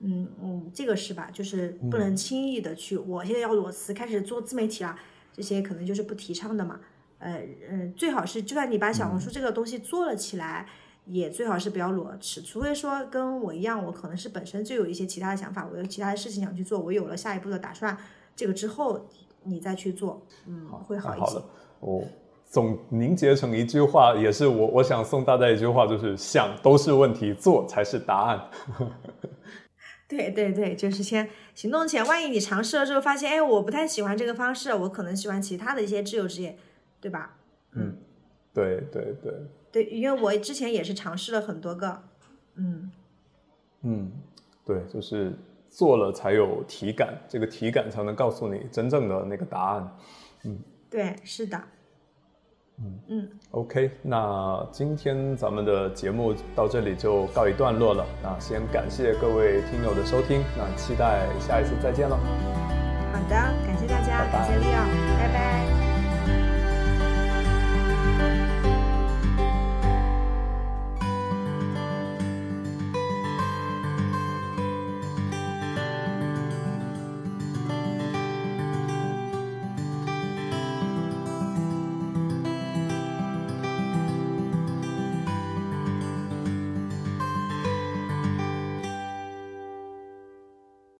嗯嗯，这个是吧？就是不能轻易的去，我现在要裸辞开始做自媒体了，这些可能就是不提倡的嘛。呃嗯，最好是就算你把小红书这个东西做了起来，也最好是不要裸辞，除非说跟我一样，我可能是本身就有一些其他的想法，我有其他的事情想去做，我有了下一步的打算，这个之后你再去做，嗯，会好一些。我总凝结成一句话，也是我我想送大家一句话，就是想都是问题，做才是答案。(laughs) 对对对，就是先行动前，万一你尝试了之后发现，哎，我不太喜欢这个方式，我可能喜欢其他的一些自由职业。对吧？嗯，对对对对，因为我之前也是尝试了很多个，嗯嗯，对，就是做了才有体感，这个体感才能告诉你真正的那个答案。嗯，对，是的。嗯嗯，OK，那今天咱们的节目到这里就告一段落了。那先感谢各位听友的收听，那期待下一次再见了。好的，感谢大家，感谢 Leo，拜拜。